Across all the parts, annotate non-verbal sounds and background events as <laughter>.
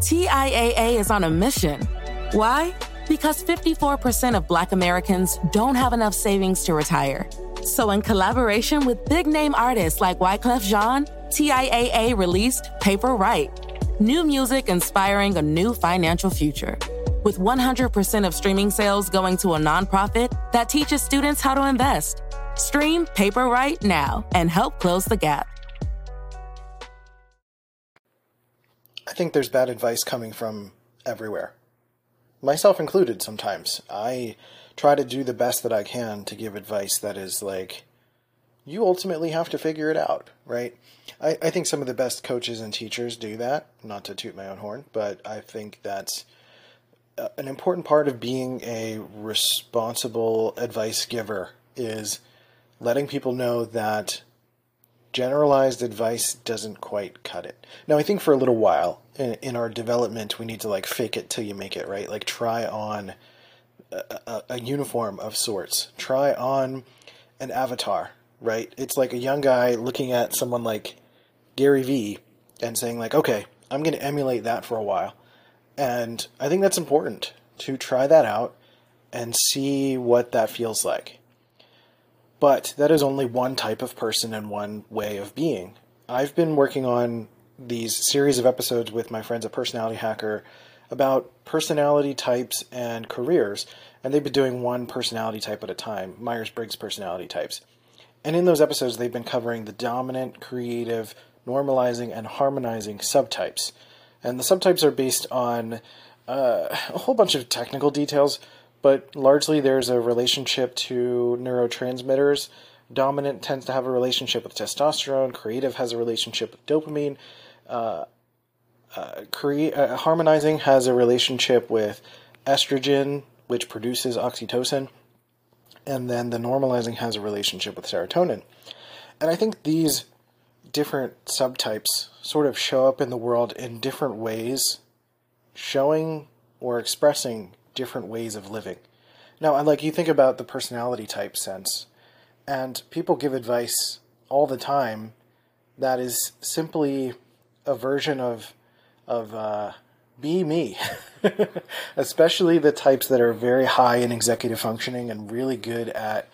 TIAA is on a mission. Why? Because 54% of Black Americans don't have enough savings to retire. So, in collaboration with big name artists like Wyclef Jean, TIAA released Paper Right, new music inspiring a new financial future. With 100% of streaming sales going to a nonprofit that teaches students how to invest. Stream Paper Right now and help close the gap. I think there's bad advice coming from everywhere, myself included sometimes. I try to do the best that I can to give advice that is like, you ultimately have to figure it out, right? I, I think some of the best coaches and teachers do that, not to toot my own horn, but I think that's uh, an important part of being a responsible advice giver is letting people know that generalized advice doesn't quite cut it. Now, I think for a little while in, in our development, we need to like fake it till you make it, right? Like try on a, a, a, uniform of sorts, try on an avatar, right? It's like a young guy looking at someone like Gary Vee and saying like, okay, I'm going to emulate that for a while. And I think that's important to try that out and see what that feels like. But that is only one type of person and one way of being. I've been working on these series of episodes with my friends at Personality Hacker about personality types and careers, and they've been doing one personality type at a time, Myers Briggs personality types. And in those episodes, they've been covering the dominant, creative, normalizing, and harmonizing subtypes. And the subtypes are based on uh, a whole bunch of technical details, but largely there's a relationship to neurotransmitters. Dominant tends to have a relationship with testosterone. Creative has a relationship with dopamine. Uh, uh, crea- uh, harmonizing has a relationship with estrogen, which produces oxytocin. And then the normalizing has a relationship with serotonin. And I think these different subtypes sort of show up in the world in different ways, showing or expressing different ways of living. Now, I like you think about the personality type sense, and people give advice all the time that is simply a version of of uh, be me, <laughs> especially the types that are very high in executive functioning and really good at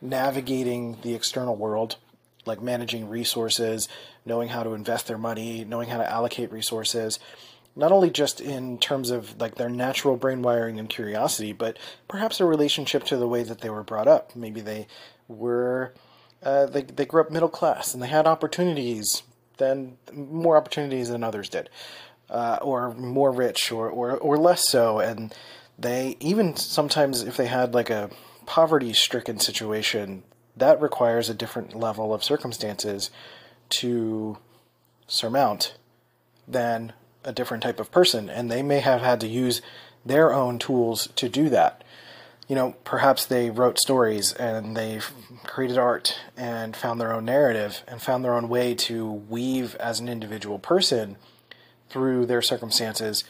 navigating the external world, like managing resources, knowing how to invest their money, knowing how to allocate resources not only just in terms of like their natural brain wiring and curiosity, but perhaps a relationship to the way that they were brought up. Maybe they were uh, they they grew up middle class and they had opportunities than more opportunities than others did, uh, or more rich or, or or less so, and they even sometimes if they had like a poverty stricken situation that requires a different level of circumstances to surmount than a different type of person, and they may have had to use their own tools to do that. You know, perhaps they wrote stories and they created art and found their own narrative and found their own way to weave as an individual person through their circumstances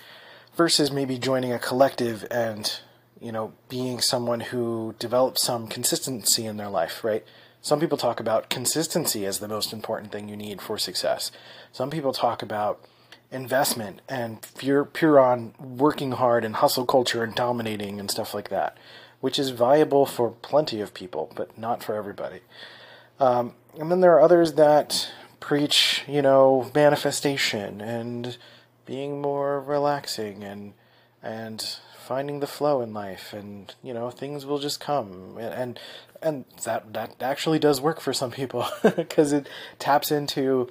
versus maybe joining a collective and, you know, being someone who develops some consistency in their life, right? Some people talk about consistency as the most important thing you need for success. Some people talk about investment and pure pure on working hard and hustle culture and dominating and stuff like that, which is viable for plenty of people, but not for everybody. Um, and then there are others that preach, you know, manifestation and being more relaxing and and finding the flow in life and you know things will just come and and that that actually does work for some people <laughs> because it taps into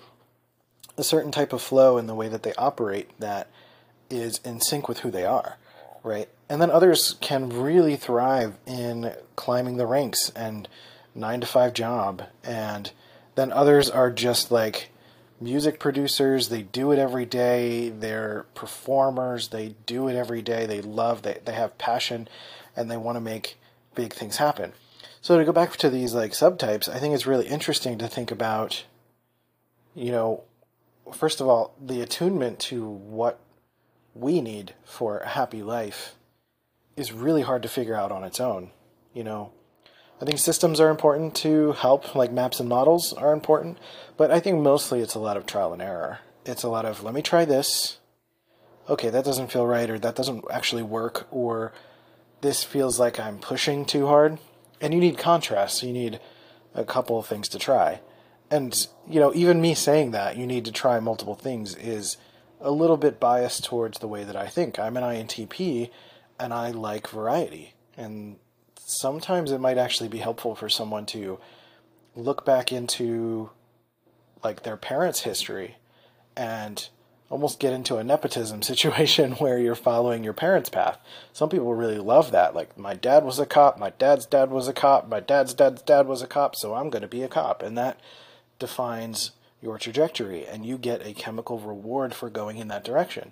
a certain type of flow in the way that they operate that is in sync with who they are right? And then others can really thrive in climbing the ranks and 9 to 5 job. And then others are just like music producers. They do it every day. They're performers. They do it every day. They love they, they have passion and they want to make big things happen. So to go back to these like subtypes i think it's really interesting to think about you know first of all the attunement to what we need for a happy life is really hard to figure out on its own you know I think systems are important to help, like maps and models are important, but I think mostly it's a lot of trial and error. It's a lot of, let me try this. Okay, that doesn't feel right, or that doesn't actually work, or this feels like I'm pushing too hard. And you need contrast, So you need a couple of things to try. And, you know, even me saying that you need to try multiple things is a little bit biased towards the way that I think. I'm an INTP and I like variety. And sometimes it might actually be helpful for someone to look back into like their parents' history and almost get into a nepotism <laughs> situation where you're following your parents' path. Some people really love that. Like, my dad was a cop, my dad's dad was a cop, my dad's dad's dad was a cop, so I'm going to be a cop. And that defines your trajectory, and you get a chemical reward for going in that direction,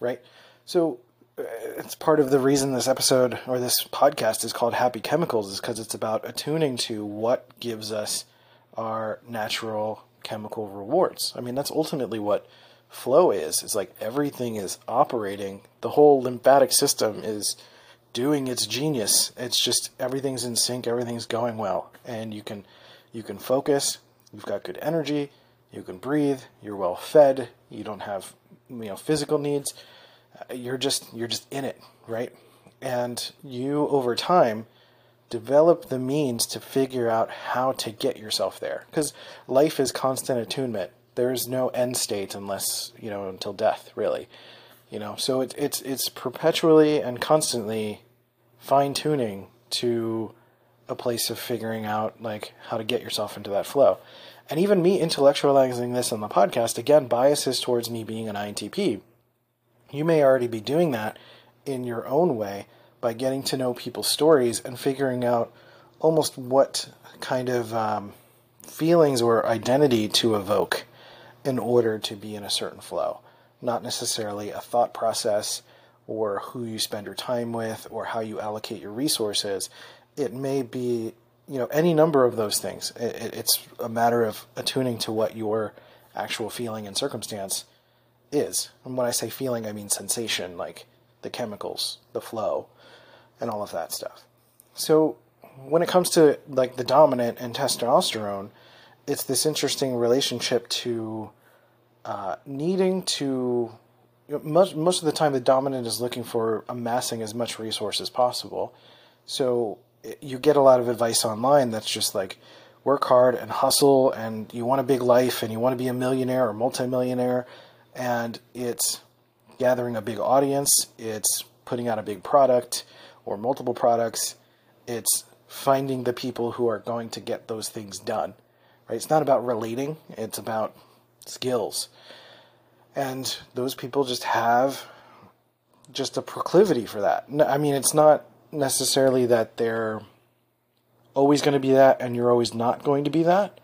right? So, uh, it's part of the reason this episode or this podcast is called Happy Chemicals is because it's about attuning to what gives us our natural chemical rewards. I mean, that's ultimately what flow is. It's like everything is operating. The whole lymphatic system is doing its genius. It's just everything's in sync, everything's going well, and you can you can focus. You've got good energy. You can breathe. You're well fed. You don't have you know physical needs uh, you're just you're just in it, right? And you over time develop the means to figure out how to get yourself there because life is constant attunement. There is no end state unless you know until death, really. You know, so it's it's it's perpetually and constantly fine tuning to a place of figuring out like how to get yourself into that flow. And even me intellectualizing this on the podcast again biases towards me being an INTP you may already be doing that in your own way by getting to know people's stories and figuring out almost what kind of um, feelings or identity to evoke in order to be in a certain flow. Not necessarily a thought process or who you spend your time with or how you allocate your resources. It may be, you know, any number of those things. it's a matter of attuning to what your actual feeling and circumstance is. And when I say feeling, I mean sensation, like the chemicals, the flow, and all of that stuff. So when it comes to like the dominant and testosterone, it's this interesting relationship to uh, needing to. Most most of the time, the dominant is looking for amassing as much resource as possible. So you get a lot of advice online that's just like work hard and hustle, and you want a big life, and you want to be a millionaire or multimillionaire, and it's gathering a big audience, it's putting out a big product or multiple products, it's finding the people who are going to get those things done. Right? It's not about relating, it's about skills. And those people just have just a proclivity for that. I mean, it's not necessarily that they're always going to be that and you're always not going to be that,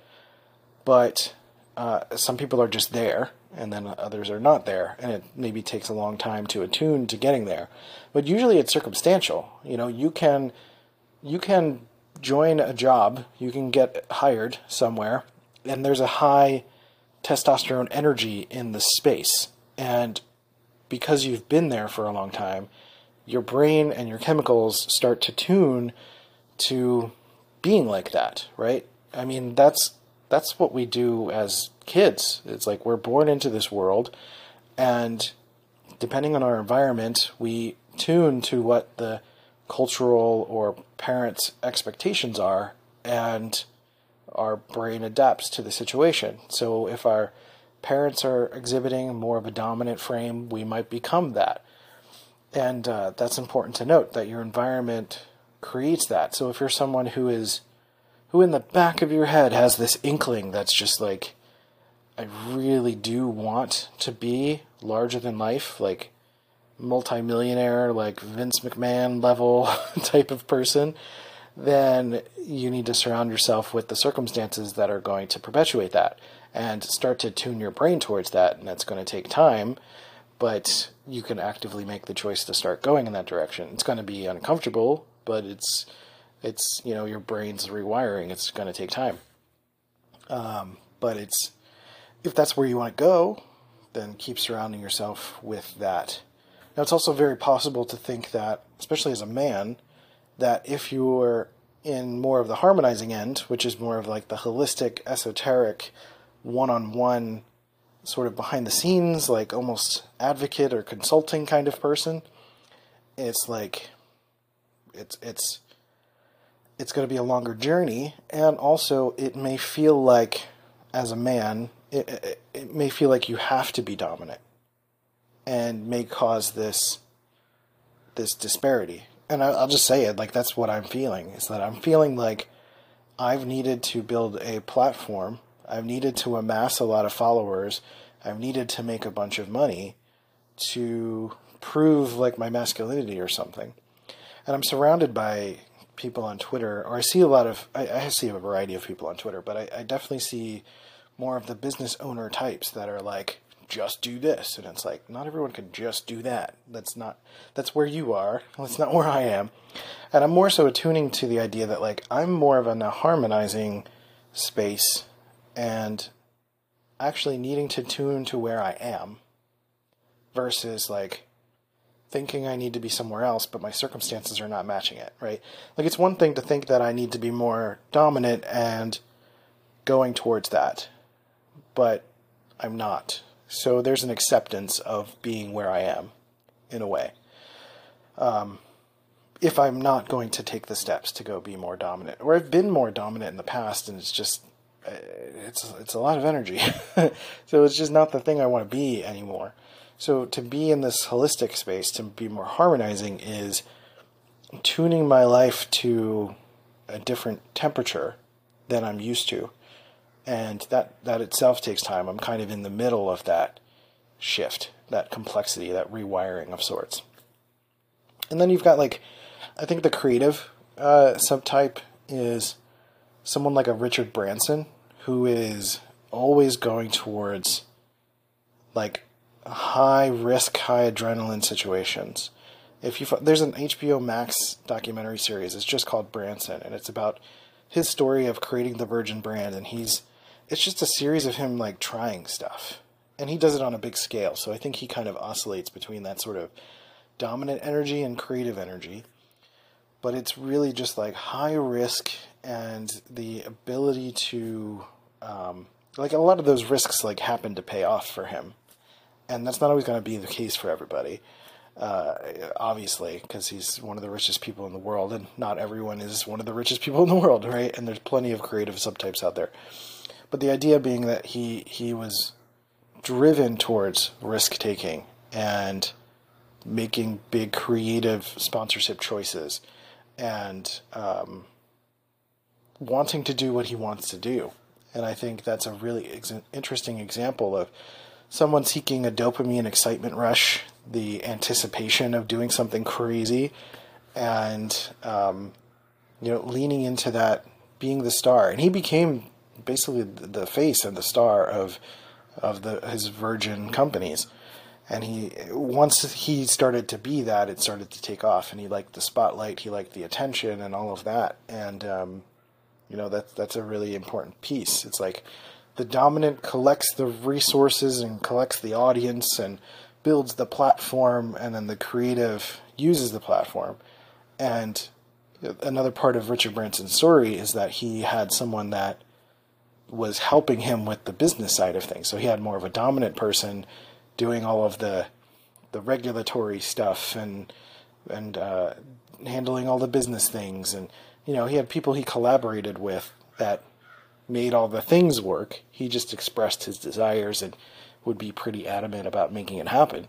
but uh, some people are just there and then others are not there, and it maybe takes a long time to attune to getting there. But usually it's circumstantial. You know, you can you can join a job, you can get hired somewhere, and there's a high testosterone energy in the space, and because you've been there for a long time, your brain and your chemicals start to tune to being like that, right? I mean, that's that's what we do as kids. It's like we're born into this world, and depending on our environment, we tune to what the cultural or parents' expectations are, and our brain adapts to the situation. So if our parents are exhibiting more of a dominant frame, we might become that. And uh, that's important to note that your environment creates that. So if you're someone who is, who in the back of your head has this inkling that's just like, I really do want to be larger than life, like multimillionaire, like Vince McMahon level <laughs> type of person, then you need to surround yourself with the circumstances that are going to perpetuate that and start to tune your brain towards that. And that's going to take time, but you can actively make the choice to start going in that direction. It's going to be uncomfortable, but it's it's you know your brain's rewiring. It's going to take time, um, but it's if that's where you want to go, then keep surrounding yourself with that. Now, it's also very possible to think that, especially as a man, that if you're in more of the harmonizing end, which is more of like the holistic, esoteric, one on one, sort of behind the scenes, like almost advocate or consulting kind of person, it's like it's it's it's going to be a longer journey, and also it may feel like as a man, it, it, it may feel like you have to be dominant, and may cause this this disparity and I, will just say it like that's what I'm feeling is that I'm feeling like I've needed to build a platform. I've needed to amass a lot of followers. I've needed to make a bunch of money to prove like my masculinity or something. And I'm surrounded by people on Twitter, or I see a lot of, I, I see a variety of people on Twitter, but I, I definitely see more of the business owner types that are like, just do this and it's like not everyone can just do that that's not that's where you are that's not where i am and i'm more so attuning to the idea that like i'm more of a harmonizing space and actually needing to tune to where i am versus like thinking i need to be somewhere else but my circumstances are not matching it right like it's one thing to think that i need to be more dominant and going towards that but i'm not so there's an acceptance of being where I am, in a way. Um, if I'm not going to take the steps to go be more dominant, or I've been more dominant in the past, and it's just it's it's a lot of energy, <laughs> so it's just not the thing I want to be anymore. So to be in this holistic space, to be more harmonizing, is tuning my life to a different temperature than I'm used to and that that itself takes time. I'm kind of in the middle of that shift, that complexity, that rewiring of sorts. And then you've got like, I think the creative uh, subtype is someone like a Richard Branson who is always going towards like high risk, high adrenaline situations. If you there's an HBO Max documentary series, it's just called Branson, and it's about his story of creating the Virgin brand, and he's it's just a series of him like trying stuff. And he does it on a big scale. So I think he kind of oscillates between that sort of dominant energy and creative energy. But it's really just like high risk and the ability to um, like a lot of those risks like happen to pay off for him. And that's not always going to be the case for everybody. Uh, obviously, because he's one of the richest people in the world, and not everyone is one of the richest people in the world, right? And there's plenty of creative subtypes out there. But the idea being that he he was driven towards risk taking and making big creative sponsorship choices and um, wanting to do what he wants to do. And I think that's a really ex- interesting example of someone seeking a dopamine excitement rush, the anticipation of doing something crazy, and um, you know, leaning into that, being the star. And he became basically the face and the star of of the his Virgin companies. And he once he started to be that, it started to take off, and he liked the spotlight, he liked the attention, and all of that. And um, you know that's that's a really important piece. It's like the dominant collects the resources and collects the audience and builds the platform, and then the creative uses the platform. And another part of Richard Branson's story is that he had someone that was helping him with the business side of things. So he had more of a dominant person doing all of the the regulatory stuff and and uh, handling all the business things. And you know, he had people he collaborated with that made all the things work. He just expressed his desires and would be pretty adamant about making it happen.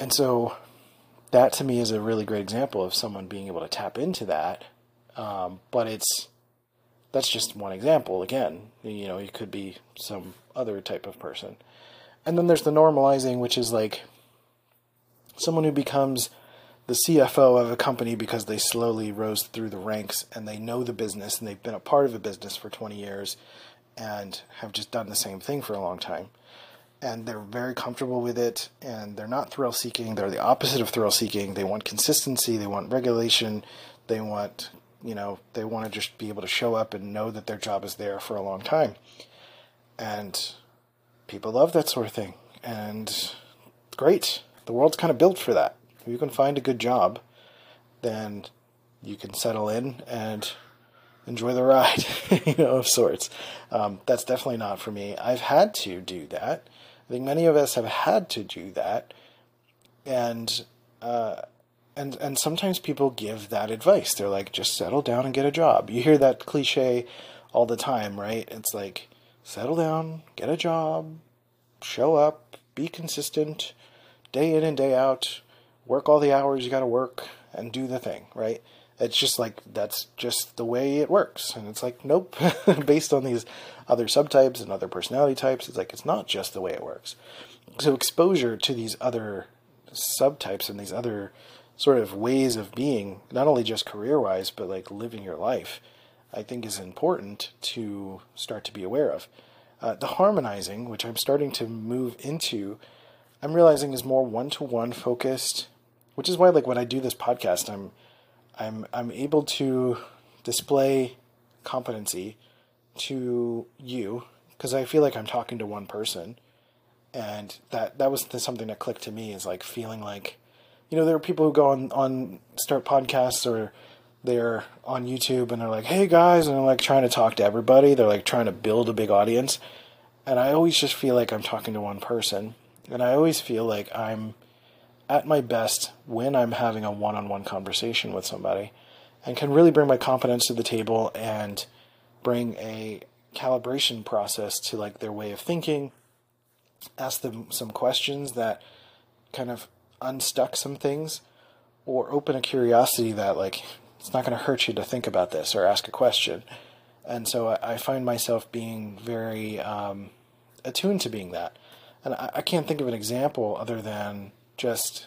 And so that to me is a really great example of someone being able to tap into that. Um, but it's that's just one example. Again, you know, it could be some other type of person. And then there's the normalizing, which is like someone who becomes the CFO of a company because they slowly rose through the ranks and they know the business and they've been a part of a business for 20 years and have just done the same thing for a long time. And they're very comfortable with it and they're not thrill seeking. They're the opposite of thrill seeking. They want consistency, they want regulation, they want, you know, they want to just be able to show up and know that their job is there for a long time. And people love that sort of thing. And great. The world's kind of built for that. If you can find a good job, then you can settle in and enjoy the ride, <laughs> you know, of sorts. Um, that's definitely not for me. I've had to do that. I think many of us have had to do that, and uh, and and sometimes people give that advice. They're like, just settle down and get a job. You hear that cliche all the time, right? It's like, settle down, get a job, show up, be consistent, day in and day out work all the hours you got to work and do the thing, right? It's just like that's just the way it works. And it's like, nope, <laughs> based on these other subtypes and other personality types, it's like it's not just the way it works. So, exposure to these other subtypes and these other sort of ways of being, not only just career wise, but like living your life, I think is important to start to be aware of. Uh, the harmonizing, which I'm starting to move into, I'm realizing is more one to one focused which is why like when I do this podcast, I'm I'm I'm able to display competency to you because I feel like I'm talking to one person, and that that was something that clicked to me is like feeling like, you know, there are people who go on on start podcasts or they're on YouTube and they're like, hey guys, and they're like trying to talk to everybody. They're like trying to build a big audience, and I always just feel like I'm talking to one person, and I always feel like I'm at my best when I'm having a one on one conversation with somebody and can really bring my confidence to the table and bring a calibration process to like their way of thinking, ask them some questions that kind of unstuck some things or open a curiosity that like it's not going to hurt you to think about this or ask a question. And so I, find myself being very um, attuned to being that. And I can't think of an example other than just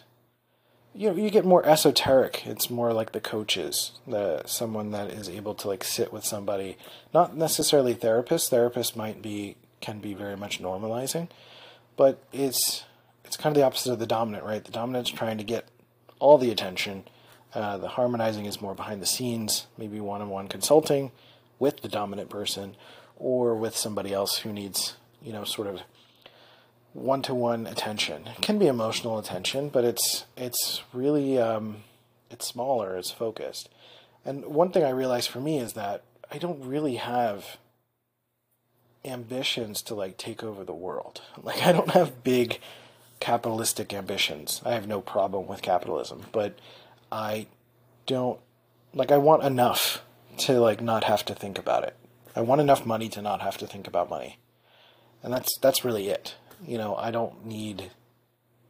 you know, you get more esoteric. It's more like the coaches, the someone that is able to like sit with somebody, not necessarily therapists. Therapists might be can be very much normalizing, but it's it's kind of the opposite of the dominant, right? The dominant's trying to get all the attention. Uh, the harmonizing is more behind the scenes, maybe one-on-one consulting with the dominant person or with somebody else who needs, you know, sort of one to one attention. It can be emotional attention, but it's it's really um, it's smaller, it's focused. And one thing I realized for me is that I don't really have ambitions to like take over the world. <laughs> Like I don't have big capitalistic ambitions. I have no problem with capitalism, but I don't like I want enough to like not have to think about it. I want enough money to not have to think about money. And that's that's really it you know, I don't need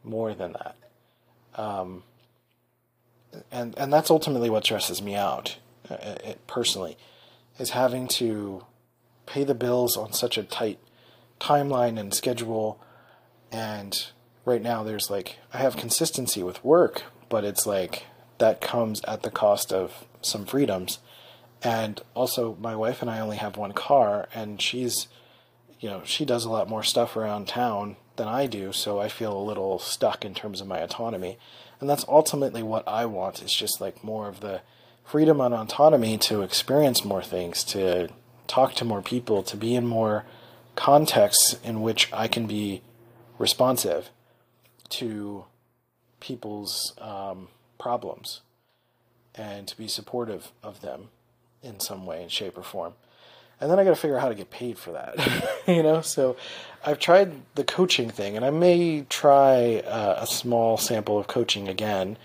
more than that. Um, and and that's ultimately what stresses me out, uh, it, personally, is having to pay the bills on such a tight timeline and schedule. And right now, there's like I have consistency with work, but it's like that comes at the cost of some freedoms. And also, my wife and I only have one car, and she's you know, she does a lot more stuff around town than I do, so I feel a little stuck in terms of my autonomy. And that's ultimately what I want is just like more of the freedom and autonomy to experience more things, to talk to more people, to be in more contexts in which I can be responsive to people's um, problems and to be supportive of them in some way, in shape, or form and then I got to figure out how to get paid for that, <laughs> you know. So I've tried the coaching thing, and I may try uh, a small sample of coaching again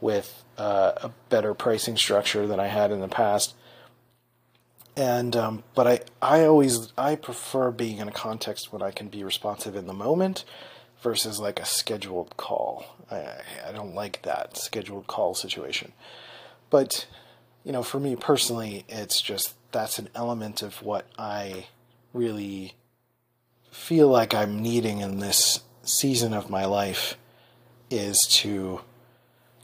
with uh, a better pricing structure than I had in the past. and um, but I I always I prefer being in a context when I can be responsive in the moment versus like a scheduled call. I I don't like that scheduled call situation. But you know, for me personally, it's just that's an element of what I really feel like I'm needing in this season of my life is to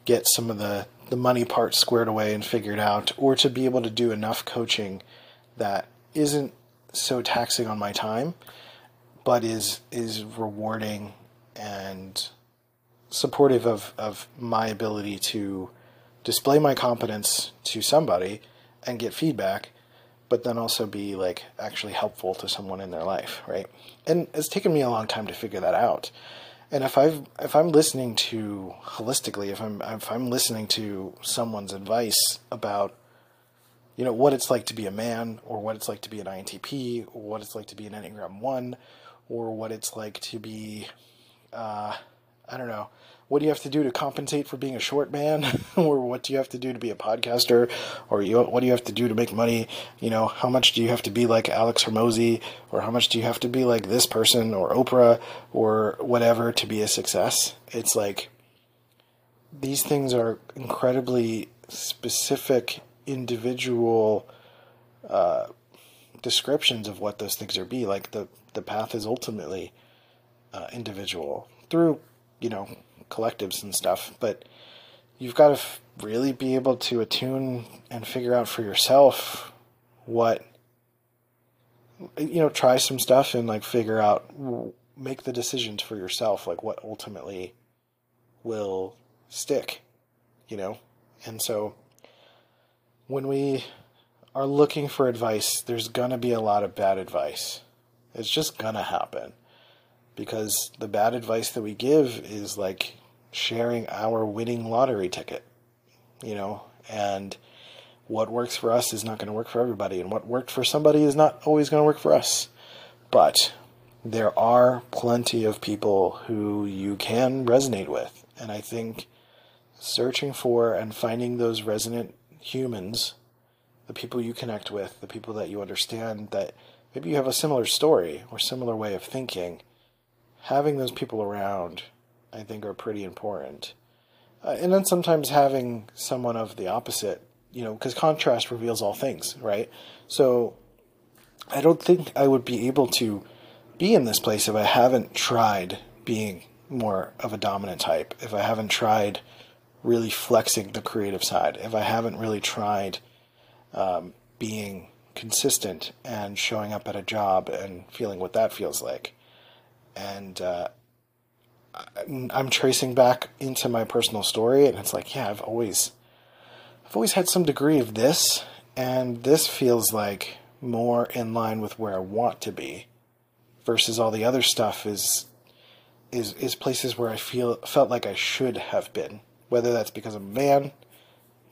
get some of the the money part squared away and figured out or to be able to do enough coaching that isn't so taxing on my time but is is rewarding and supportive of, of my ability to display my competence to somebody and get feedback but then also be like actually helpful to someone in their life right? And it's taken me a long time to figure that out. And if I've if I'm listening to holistically, if I'm if I'm listening to someone's advice about you know what it's like to be a man, or what it's like to be an INTP, or what it's like to be an Enneagram One, or what it's like to be, uh, I don't know, what do you have to do to compensate for being a short man? <laughs> Or what do you have to do to be a podcaster? Or you, what do you have to do to make money? You know how much do you have to be like alex hormozi or how much do you have to be like this person or oprah or whatever to be a success? It's like these things are incredibly specific individual uh, descriptions of what those things are be. Like the the path is ultimately uh, individual through you know collectives and stuff, but you've got to f- really be able to attune and figure out for yourself what you know try some stuff and like figure out make the decisions for yourself like what ultimately will stick you know? And so when we are looking for advice there's gonna be a lot of bad advice. It's just gonna happen because the bad advice that we give is like sharing our winning lottery ticket, you know, and what works for us is not going to work for everybody, and what worked for somebody is not always going to work for us. But there are plenty of people who you can resonate with, and I think searching for and finding those resonant humans, the people you connect with, the people that you understand that maybe you have a similar story or similar way of thinking, having those people around I think are pretty important. Uh, and then sometimes having someone of the opposite, you know, because contrast reveals all things, right? So I don't think I would be able to be in this place if I haven't tried being more of a dominant type, if I haven't tried really flexing the creative side, if I haven't really tried um, being consistent and showing up at a job and feeling what that feels like. And uh, I'm tracing back into my personal story, and it's like, yeah, I've always, I've always had some degree of this, and this feels like more in line with where I want to be, versus all the other stuff is, is is places where I feel felt like I should have been, whether that's because I'm a man,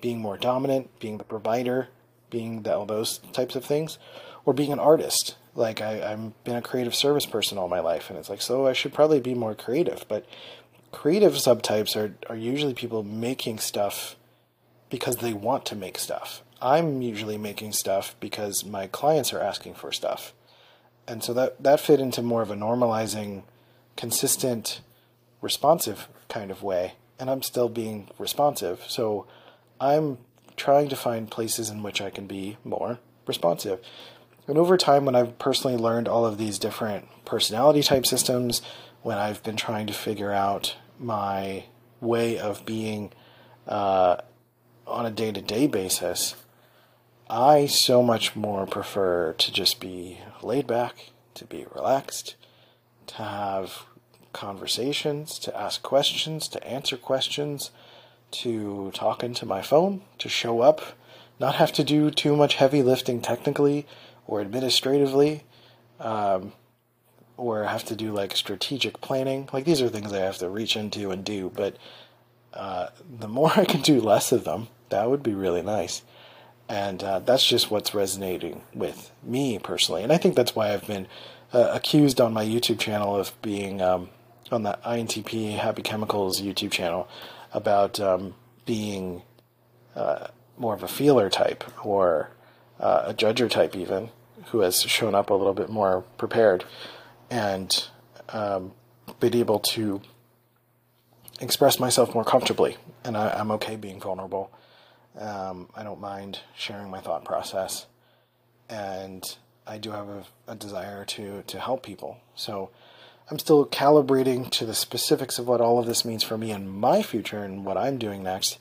being more dominant, being the provider, being the, all those types of things, or being an artist like I, I've been a creative service person all my life, and it's like so I should probably be more creative. But creative subtypes are are usually people making stuff because they want to make stuff. I'm usually making stuff because my clients are asking for stuff, and so that that fit into more of a normalizing, consistent, responsive kind of way. And I'm still being responsive, so I'm trying to find places in which I can be more responsive. And over time, when I've personally learned all of these different personality type systems, when I've been trying to figure out my way of being uh, on a day to day basis, I so much more prefer to just be laid back, to be relaxed, to have conversations, to ask questions, to answer questions, to talk into my phone, to show up, not have to do too much heavy lifting technically or administratively, um, or have to do like strategic planning. Like these are things I have to reach into and do, but uh, the more <laughs> I can do less of them, that would be really nice. And uh, that's just what's resonating with me personally. And I think that's why I've been uh, accused on my YouTube channel of being um, on the INTP Happy Chemicals YouTube channel about um, being uh, more of a feeler type or uh, a judger type even who has shown up a little bit more prepared and um, been able to express myself more comfortably. And I, am okay being vulnerable. Um, I don't mind sharing my thought process. And I do have a, a desire to, to help people. So I'm still calibrating to the specifics of what all of this means for me and my future and what I'm doing next.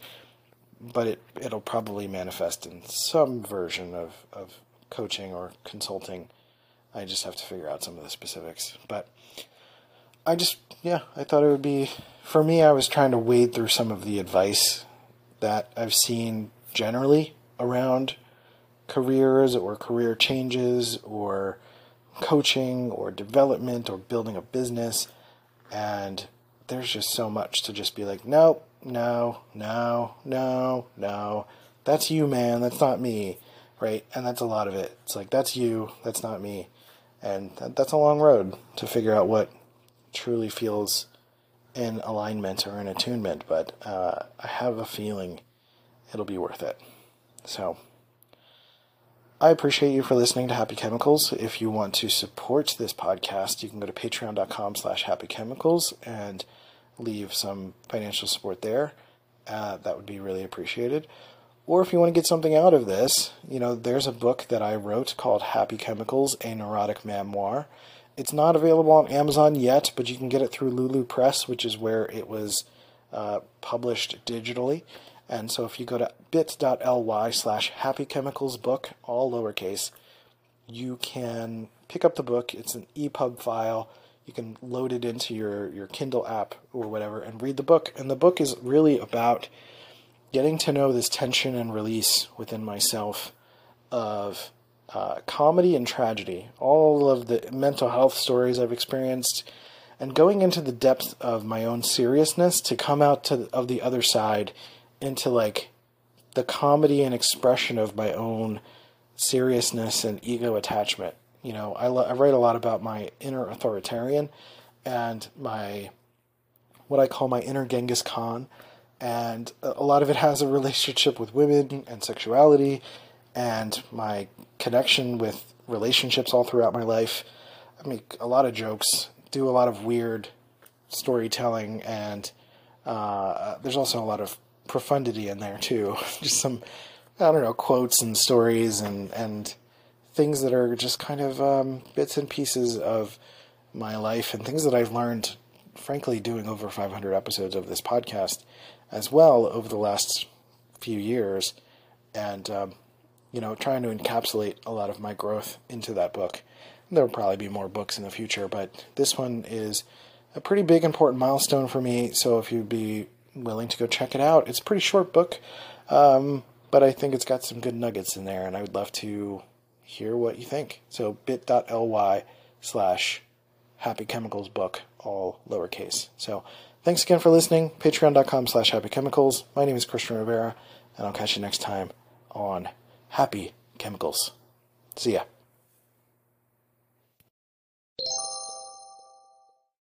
But it, it'll probably manifest in some version of, of coaching or consulting. I just have to figure out some of the specifics. But I just, yeah, I thought it would be, for me, I was trying to wade through some of the advice that I've seen generally around careers or career changes or coaching or development or building a business. And there's just so much to just be like, nope, no, no, no, no. That's you, man. That's not me. Right? And that's a lot of it. It's like, that's you. That's not me. And that, that's a long road to figure out what truly feels in alignment or in attunement. But uh, I have a feeling it'll be worth it. So. I appreciate you for listening to Happy Chemicals. If you want to support this podcast, you can go to patreon.com slash happychemicals and leave some financial support there. Uh, that would be really appreciated. Or if you want to get something out of this, you know, there's a book that I wrote called Happy Chemicals, a neurotic memoir. It's not available on Amazon yet, but you can get it through Lulu Press, which is where it was uh, published digitally. And so if you go to bit.ly slash happychemicalsbook, all lowercase, you can pick up the book. It's an EPUB file. You can load it into your, your Kindle app or whatever and read the book. And the book is really about getting to know this tension and release within myself of uh, comedy and tragedy, all of the mental health stories I've experienced, and going into the depth of my own seriousness to come out to of the other side into like the comedy and expression of my own seriousness and ego attachment. You know, I, I write a lot about my inner authoritarian and my what I call my inner Genghis Khan, and a lot of it has a relationship with women and sexuality, and my connection with relationships all throughout my life. I make a lot of jokes, do a lot of weird storytelling, and uh, there's also a lot of profundity in there too. <laughs> just some, I don't know, quotes and stories and and things that are just kind of um, bits and pieces of my life and things that I've learned, frankly, doing over 500 episodes of this podcast as well over the last few years, and um, you know, trying to encapsulate a lot of my growth into that book. There will probably be more books in the future, but this one is a pretty big, important milestone for me. So if you'd be willing to go check it out. It's a pretty short book, um, but I think it's got some good nuggets in there, and I would love to hear what you think. So bit.ly slash happy chemicals book, all lowercase. So thanks again for listening. Patreon.com slash happy chemicals. My name is Christian Rivera, and I'll catch you next time on Happy Chemicals. See ya.